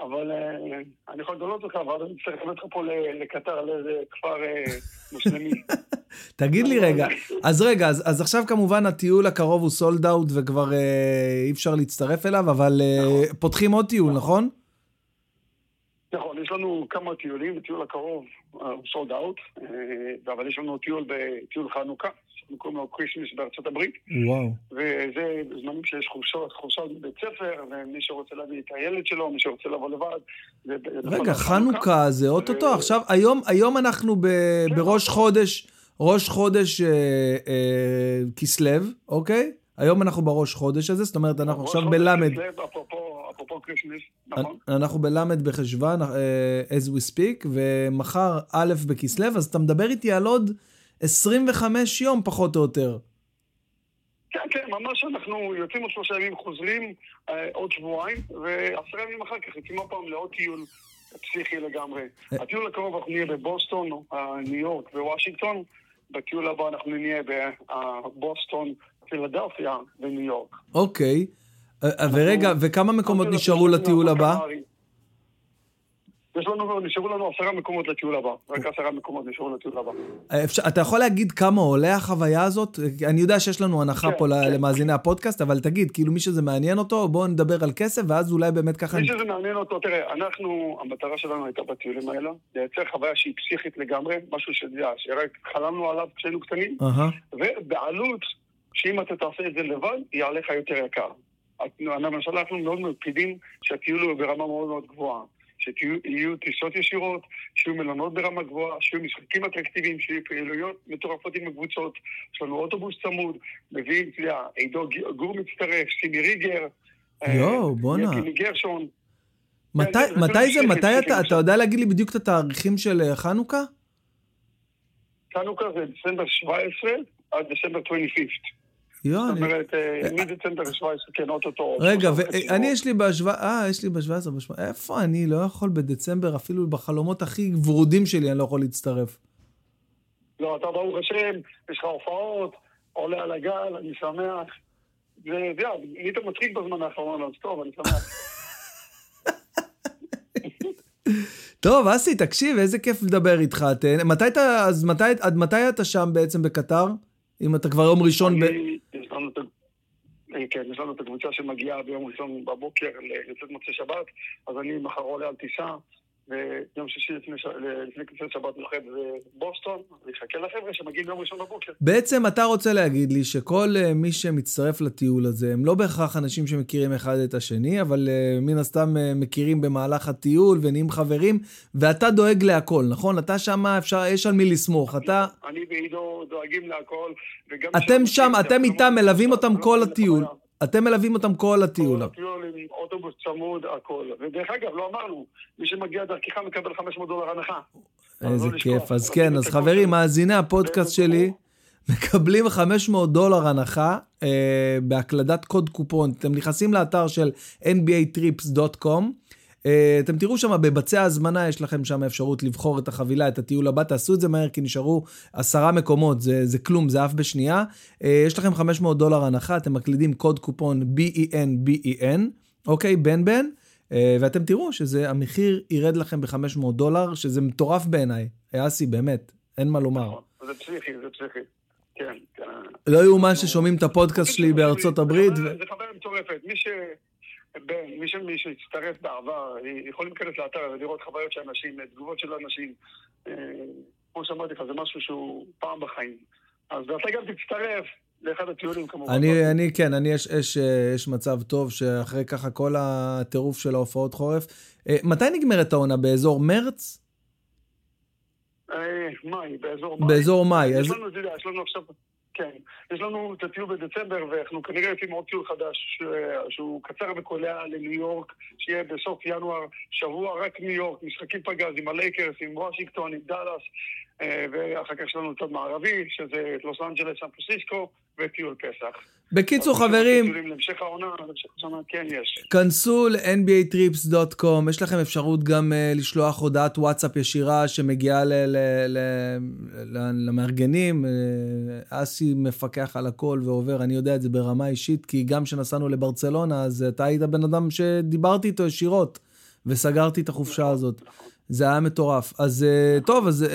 אבל אה, אני יכול לגלות לך, ואז אני צריך לקבל אותך פה לקטר, לאיזה כפר אה, מוסלמי. תגיד לי רגע, אז רגע, אז, אז עכשיו כמובן הטיול הקרוב הוא סולד אאוט וכבר אה, אי אפשר להצטרף אליו, אבל אה, נכון. פותחים עוד טיול, נכון? נכון, יש לנו כמה טיולים, בטיול הקרוב הוא sold out, אבל יש לנו טיול בטיול חנוכה, אנחנו קוראים לו Christmas בארצות הברית. וואו. וזה זמנים שיש חופשות, חופשות בבית ספר, ומי שרוצה להביא את הילד שלו, מי שרוצה לבוא לבד. רגע, חנוכה זה אוטוטו, עכשיו, היום, היום אנחנו ב, כן. בראש חודש, ראש חודש אה, אה, כסלו, אוקיי? היום אנחנו בראש חודש הזה, זאת אומרת, אנחנו עכשיו בלמד. אפרופו קריסמס, נכון. אנחנו בלמד בחשוון, אה, as we speak, ומחר א' בכסלו, אז אתה מדבר איתי על עוד... 25 יום פחות או יותר. כן, כן, ממש אנחנו יוצאים עוד שלושה ימים, חוזרים אה, עוד שבועיים, ועשרה ימים אחר כך יוצאים עוד פעם לעוד טיול פסיכי לגמרי. אה. הטיול הקרוב אנחנו נהיה בבוסטון, אה, ניו יורק ווושינגטון, בטיול הבא אנחנו נהיה בבוסטון, פילדלפיה וניו יורק. אוקיי, אה, אה, ורגע, וכמה מקומות נשארו לטיול הבא? יש לנו, נשארו לנו עשרה מקומות לטיול הבא. רק עשרה מקומות נשארו לטיול הבא. אפשר, אתה יכול להגיד כמה עולה החוויה הזאת? אני יודע שיש לנו הנחה כן, פה כן. למאזיני הפודקאסט, אבל תגיד, כאילו מי שזה מעניין אותו, בואו נדבר על כסף, ואז אולי באמת ככה... מי שזה מעניין אותו, תראה, אנחנו, המטרה שלנו הייתה בטיולים האלה, לייצר חוויה שהיא פסיכית לגמרי, משהו שרק חלמנו עליו כשהיינו קטנים, ובעלות, שאם אתה תעשה את זה לבד, יהיה עליך יותר יקר. למשל, אנחנו מאוד מקפידים שהטיול הוא ברמה מאוד מאוד גבוהה. שיהיו טיסות ישירות, שיהיו מלונות ברמה גבוהה, שיהיו משחקים אטרקטיביים, שיהיו פעילויות מטורפות עם הקבוצות, יש לנו אוטובוס צמוד, מביאים, אתה יודע, עידו גור מצטרף, סימי ריגר, אה, יואו, בואנה. גימי גרשון. מתי, מתי זה, מתי אתה, אתה יודע להגיד לי בדיוק את התאריכים של אה, חנוכה? חנוכה זה דצמבר 17 עד דצמבר 25. יואו, זאת אני... אומרת, אה, מדצמבר 17, כן, אוטוטו. רגע, ואני. יש לי בהשוואה, אה, יש לי ב-17, ב איפה אני לא יכול בדצמבר, אפילו בחלומות הכי ורודים שלי אני לא יכול להצטרף. לא, אתה ברוך השם, יש לך הופעות, עולה על הגל, אני שמח. זה, זה, נהיית מצחיק בזמן האחרון, אז טוב, אני שמח. טוב, אסי, תקשיב, איזה כיף לדבר איתך. מתי אתה, אז מתי, עד מתי אתה שם בעצם בקטר? אם אתה כבר יום ראשון ב... אני- אה, כן, יש לנו את הקבוצה שמגיעה ביום ראשון בבוקר לצאת מוצאי שבת, אז אני מחר עולה על טיסה, ויום שישי לפני לפני כניסת שבת נוחת בבוסטון, אני אחכה לחבר'ה שמגיעים ביום ראשון בבוקר. בעצם אתה רוצה להגיד לי שכל uh, מי שמצטרף לטיול הזה, הם לא בהכרח אנשים שמכירים אחד את השני, אבל uh, מן הסתם מכירים במהלך הטיול ונהיים חברים, ואתה דואג להכל, נכון? אתה שם, אפשר, יש על מי לסמוך. אתה, אני ועידו דואגים להכל, וגם... אתם שם, אתם איתם מלווים אותם לא כל הטיול. אתם מלווים אותם כל הטיול. כל הטיול עם אוטובוס צמוד, הכל. ודרך אגב, לא אמרנו, מי שמגיע דרכך מקבל 500 דולר הנחה. איזה לא. כיף. אז כן, אז חברים, מאזיני הפודקאסט שלי. מקבלים 500 דולר הנחה אה, בהקלדת קוד קופון. אתם נכנסים לאתר של nbatrips.com. אה, אתם תראו שם בבצע ההזמנה, יש לכם שם אפשרות לבחור את החבילה, את הטיול הבא, תעשו את זה מהר כי נשארו עשרה מקומות, זה, זה כלום, זה אף בשנייה. אה, יש לכם 500 דולר הנחה, אתם מקלידים קוד קופון BEN BEN, אוקיי, בן בן, אה, ואתם תראו שזה, המחיר ירד לכם ב-500 דולר, שזה מטורף בעיניי. אסי, באמת, אין מה לומר. נכון, זה פסיכי, זה פסיכי. כן, כן. לא יאומן ששומעים את התפודקאסט שלי בארצות הברית. זה חוויה מטורפת. מי ש... בן, מי שהצטרף בעבר, יכולים להיכנס לאתר ולראות חוויות של אנשים, תגובות של אנשים. אה, כמו שאמרתי לך, זה משהו שהוא פעם בחיים. אז אתה גם תצטרף לאחד הטיולים כמובן. אני, אני, כן, אני, יש, יש, אה, יש מצב טוב שאחרי ככה כל הטירוף של ההופעות חורף. אה, מתי נגמרת העונה? באזור מרץ? אה, מיאמי, באזור מיאמי. באזור מיאמי. יש אז לנו, אתה יודע, יש לנו עכשיו, כן, יש לנו את הטיול בדצמבר, ואנחנו כנראה יוצאים עוד טיול חדש, שהוא קצר וקולע לניו יורק, שיהיה בסוף ינואר, שבוע רק ניו יורק, משחקים פגז עם הלייקרס, עם וושינגטון, עם דאלאס, אה, ואחר כך יש לנו צד מערבי, שזה את לוס אנג'לס, סן פרנסיסקו, וטיול פסח. בקיצור, חברים, כן יש. כנסו ל-nbatrips.com, יש לכם אפשרות גם אה, לשלוח הודעת וואטסאפ ישירה שמגיעה למארגנים. אה, אסי מפקח על הכל ועובר, אני יודע את זה ברמה אישית, כי גם כשנסענו לברצלונה, אז אתה היית בן אדם שדיברתי איתו ישירות, וסגרתי את החופשה הזאת. זה היה מטורף. אז אה, טוב, אז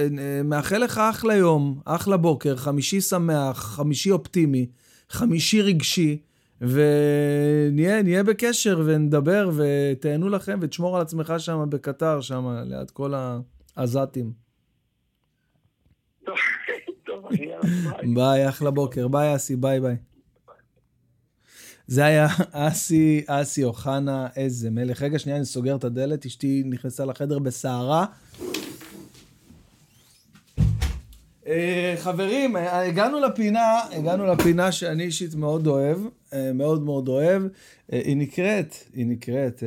מאחל לך אחלה יום, אחלה בוקר, חמישי שמח, חמישי אופטימי, חמישי רגשי, ונהיה נהיה בקשר ונדבר ותהנו לכם ותשמור על עצמך שם בקטר, שם ליד כל העזתים. ביי, אחלה בוקר, ביי אסי, ביי ביי. זה היה אסי, אסי אוחנה, איזה מלך. רגע, שנייה, אני סוגר את הדלת, אשתי נכנסה לחדר בסערה. אה, חברים, אה, הגענו לפינה, הגענו לפינה שאני אישית מאוד אוהב, אה, מאוד מאוד אוהב. היא נקראת, היא נקראת,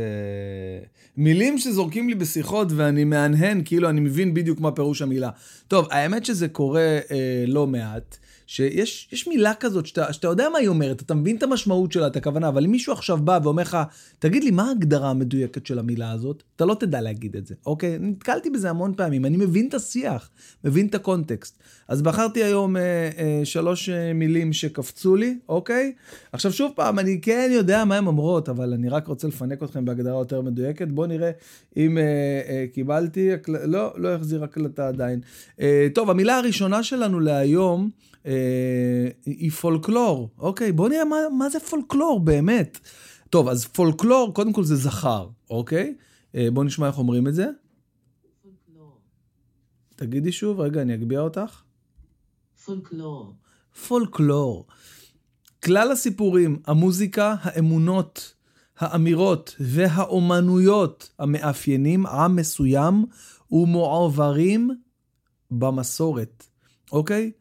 מילים שזורקים לי בשיחות ואני מהנהן, כאילו אני מבין בדיוק מה פירוש המילה. טוב, האמת שזה קורה לא מעט. שיש יש מילה כזאת שאתה, שאתה יודע מה היא אומרת, אתה מבין את המשמעות שלה, את הכוונה, אבל אם מישהו עכשיו בא ואומר לך, תגיד לי, מה ההגדרה המדויקת של המילה הזאת? אתה לא תדע להגיד את זה, אוקיי? נתקלתי בזה המון פעמים, אני מבין את השיח, מבין את הקונטקסט. אז בחרתי היום אה, אה, שלוש אה, מילים שקפצו לי, אוקיי? עכשיו שוב פעם, אני כן יודע מה הן אומרות, אבל אני רק רוצה לפנק אתכם בהגדרה יותר מדויקת. בואו נראה אם אה, אה, קיבלתי, הקל... לא, לא החזיר הקלטה עדיין. אה, טוב, המילה הראשונה שלנו להיום, היא פולקלור. אוקיי, בוא נראה מה, מה זה פולקלור באמת. טוב, אז פולקלור, קודם כל זה זכר, אוקיי? אה, בוא נשמע איך אומרים את זה. פולקלור, תגידי שוב, רגע, אני אגביה אותך. פולקלור, פולקלור. כלל הסיפורים, המוזיקה, האמונות, האמירות והאומנויות המאפיינים עם מסוים ומועברים במסורת, אוקיי?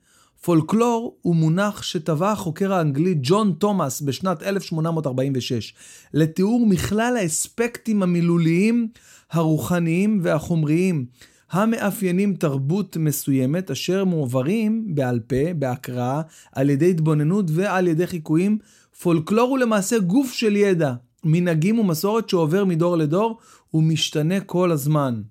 פולקלור הוא מונח שטבע החוקר האנגלי ג'ון תומאס בשנת 1846 לתיאור מכלל האספקטים המילוליים, הרוחניים והחומריים המאפיינים תרבות מסוימת אשר מועברים בעל פה, בהקראה, על ידי התבוננות ועל ידי חיקויים. פולקלור הוא למעשה גוף של ידע, מנהגים ומסורת שעובר מדור לדור ומשתנה כל הזמן.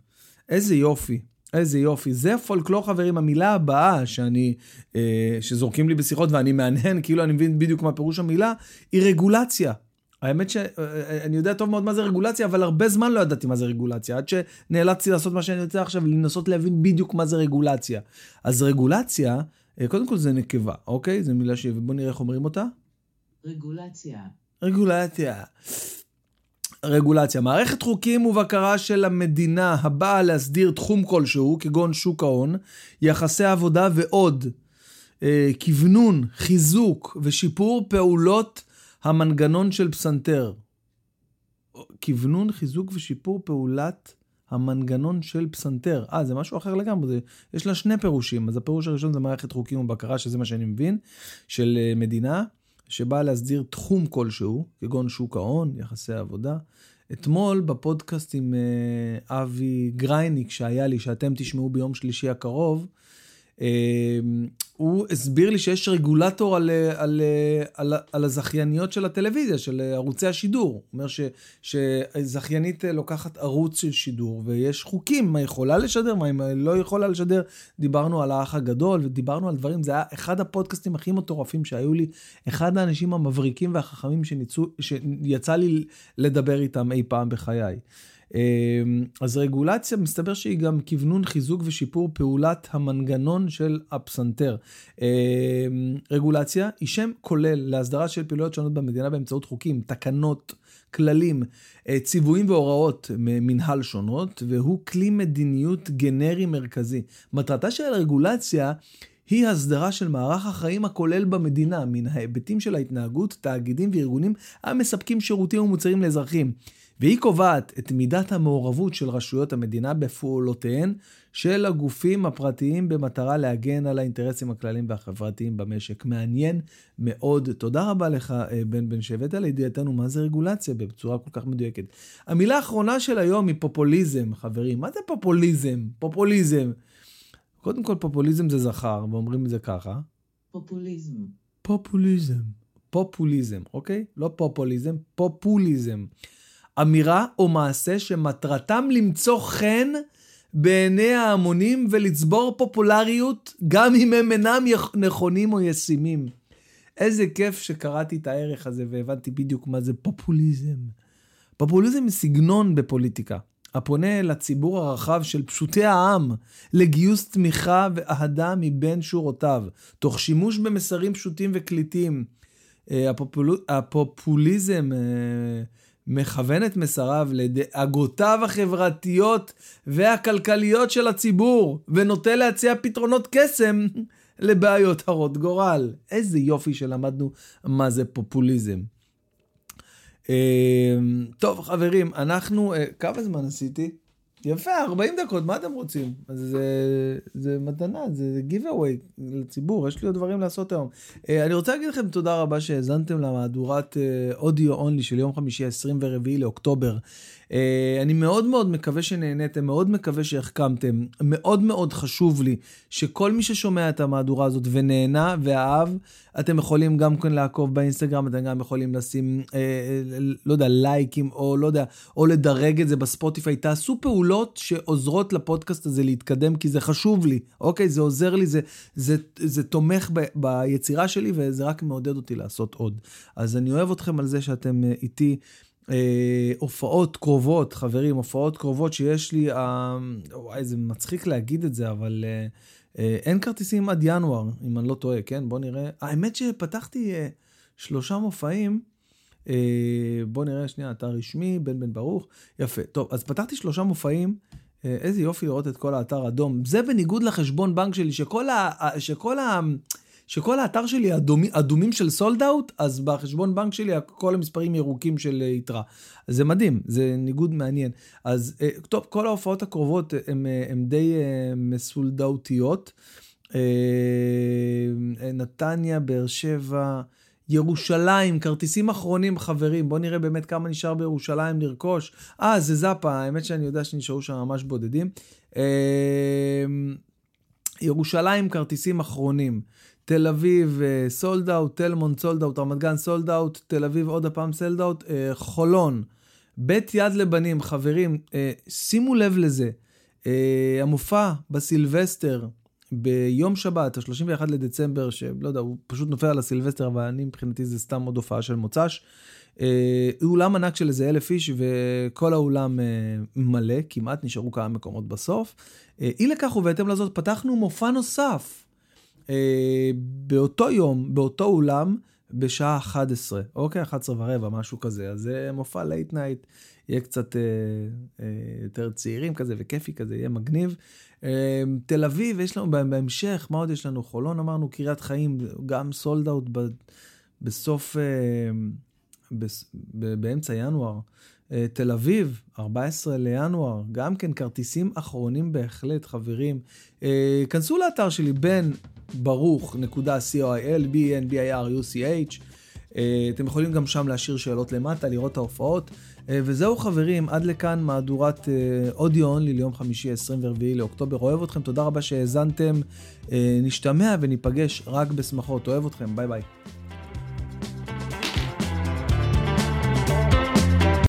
איזה יופי. איזה יופי. זה פולקלור, חברים. המילה הבאה שאני, אה, שזורקים לי בשיחות ואני מהנהן, כאילו אני מבין בדיוק מה פירוש המילה, היא רגולציה. האמת שאני יודע טוב מאוד מה זה רגולציה, אבל הרבה זמן לא ידעתי מה זה רגולציה, עד שנאלצתי לעשות מה שאני רוצה עכשיו, לנסות להבין בדיוק מה זה רגולציה. אז רגולציה, אה, קודם כל זה נקבה, אוקיי? זו מילה ש... בוא נראה איך אומרים אותה. רגולציה, רגולציה. רגולציה. מערכת חוקים ובקרה של המדינה הבאה להסדיר תחום כלשהו, כגון שוק ההון, יחסי עבודה ועוד. אה, כוונון, חיזוק ושיפור פעולות המנגנון של פסנתר. כוונון, חיזוק ושיפור פעולת המנגנון של פסנתר. אה, זה משהו אחר לגמרי, זה, יש לה שני פירושים. אז הפירוש הראשון זה מערכת חוקים ובקרה, שזה מה שאני מבין, של אה, מדינה, שבאה להסדיר תחום כלשהו, כגון שוק ההון, יחסי עבודה. אתמול בפודקאסט עם אה, אבי גרייניק שהיה לי, שאתם תשמעו ביום שלישי הקרוב, אה, הוא הסביר לי שיש רגולטור על, אה, על, אה, על, על הזכייניות של הטלוויזיה, של אה, ערוצי השידור. הוא אומר ש, שזכיינית לוקחת ערוץ של שידור, ויש חוקים, מה יכולה לשדר, מה היא לא יכולה לשדר. דיברנו על האח הגדול, ודיברנו על דברים, זה היה אחד הפודקאסטים הכי מטורפים שהיו לי, אחד האנשים המבריקים והחכמים שניצו, שיצא לי לדבר איתם אי פעם בחיי. אמ, אז רגולציה, מסתבר שהיא גם כוונון חיזוק ושיפור פעולת המנגנון של הפסנתר. אמ, רגולציה היא שם כולל להסדרה של פעילויות שונות במדינה באמצעות חוקים, תקנות, כללים, אה, ציוויים והוראות ממנהל שונות, והוא כלי מדיניות גנרי מרכזי. מטרתה של הרגולציה היא הסדרה של מערך החיים הכולל במדינה, מן ההיבטים של ההתנהגות, תאגידים וארגונים המספקים שירותים ומוצרים לאזרחים. והיא קובעת את מידת המעורבות של רשויות המדינה בפעולותיהן של הגופים הפרטיים במטרה להגן על האינטרסים הכלליים והחברתיים במשק. מעניין מאוד. תודה רבה לך, אה, בן בן, שהבאת לידיעתנו מה זה רגולציה בצורה כל כך מדויקת. המילה האחרונה של היום היא פופוליזם, חברים. מה זה פופוליזם? פופוליזם. קודם כל, פופוליזם זה זכר, ואומרים את זה ככה. פופוליזם, פופוליזם. פופוליזם, אוקיי? לא פופוליזם, פופוליזם. אמירה או מעשה שמטרתם למצוא חן בעיני ההמונים ולצבור פופולריות, גם אם הם אינם נכונים או ישימים. איזה כיף שקראתי את הערך הזה והבנתי בדיוק מה זה פופוליזם. פופוליזם היא סגנון בפוליטיקה, הפונה לציבור הרחב של פשוטי העם לגיוס תמיכה ואהדה מבין שורותיו, תוך שימוש במסרים פשוטים וקליטים. אה, הפופול... הפופוליזם אה, מכוון את מסריו לדאגותיו החברתיות והכלכליות של הציבור, ונוטה להציע פתרונות קסם לבעיות הרות גורל. איזה יופי שלמדנו מה זה פופוליזם. אה, טוב, חברים, אנחנו... אה, כמה זמן עשיתי? יפה, 40 דקות, מה אתם רוצים? אז זה, זה מתנה, זה giveaway לציבור, יש לי עוד דברים לעשות היום. אה, אני רוצה להגיד לכם תודה רבה שהאזנתם למהדורת אודיו אונלי של יום חמישי 24 לאוקטובר. אה, אני מאוד מאוד מקווה שנהניתם, מאוד מקווה שהחכמתם. מאוד מאוד חשוב לי שכל מי ששומע את המהדורה הזאת ונהנה ואהב, אתם יכולים גם כן לעקוב באינסטגרם, אתם גם יכולים לשים, אה, לא יודע, לייקים, או לא יודע, או לדרג את זה בספוטיפיי. תעשו פעולות שעוזרות לפודקאסט הזה להתקדם, כי זה חשוב לי, אוקיי? זה עוזר לי, זה, זה, זה תומך ב, ביצירה שלי, וזה רק מעודד אותי לעשות עוד. אז אני אוהב אתכם על זה שאתם אה, איתי. אה, הופעות קרובות, חברים, הופעות קרובות שיש לי, אה, וואי, זה מצחיק להגיד את זה, אבל אה, אה, אין כרטיסים עד ינואר, אם אני לא טועה, כן? בוא נראה. האמת שפתחתי אה, שלושה מופעים. אה, בוא נראה שנייה, אתר רשמי, בן בן ברוך. יפה. טוב, אז פתחתי שלושה מופעים. אה, איזה יופי לראות את כל האתר אדום. זה בניגוד לחשבון בנק שלי, שכל ה... שכל ה שכל האתר שלי אדומי, אדומים של סולד אאוט, אז בחשבון בנק שלי כל המספרים ירוקים של אה, יתרה. זה מדהים, זה ניגוד מעניין. אז אה, טוב, כל ההופעות הקרובות הן די אה, מסולדאותיות. נתניה, באר שבע, ירושלים, כרטיסים אחרונים, חברים, בואו נראה באמת כמה נשאר בירושלים לרכוש. אה, זה זאפה, האמת שאני יודע שנשארו שם ממש בודדים. ירושלים, כרטיסים אחרונים. תל אביב, sold out, תל מונד, sold out, רמת גן, sold out, תל אביב, עוד הפעם sold out, חולון, בית יד לבנים, חברים, שימו לב לזה. המופע בסילבסטר, ביום שבת, ה-31 לדצמבר, שלא יודע, הוא פשוט נופל על הסילבסטר, אבל אני מבחינתי זה סתם עוד הופעה של מוצ"ש. אה, אולם ענק של איזה אלף איש, וכל האולם אה, מלא, כמעט נשארו כמה מקומות בסוף. אה, אי לכך ובהתאם לזאת, פתחנו מופע נוסף. אה, באותו יום, באותו אולם, בשעה 11, אוקיי? 11 ורבע, משהו כזה. אז זה מופע late night, יהיה קצת אה, אה, יותר צעירים כזה וכיפי כזה, יהיה מגניב. אה, תל אביב, יש לנו בהמשך, מה עוד יש לנו? חולון אמרנו, קריית חיים, גם sold out בסוף, אה, בס, באמצע ינואר. אה, תל אביב, 14 לינואר, גם כן כרטיסים אחרונים בהחלט, חברים. אה, כנסו לאתר שלי, בן ברוך.coil, b-n-b-i-r-u-c-h. אה, אתם יכולים גם שם להשאיר שאלות למטה, לראות את ההופעות. אה, וזהו חברים, עד לכאן מהדורת אודיו אונלי ליום חמישי 24 לאוקטובר. אוהב אתכם, תודה רבה שהאזנתם. נשתמע וניפגש רק בשמחות. אוהב אתכם, ביי ביי.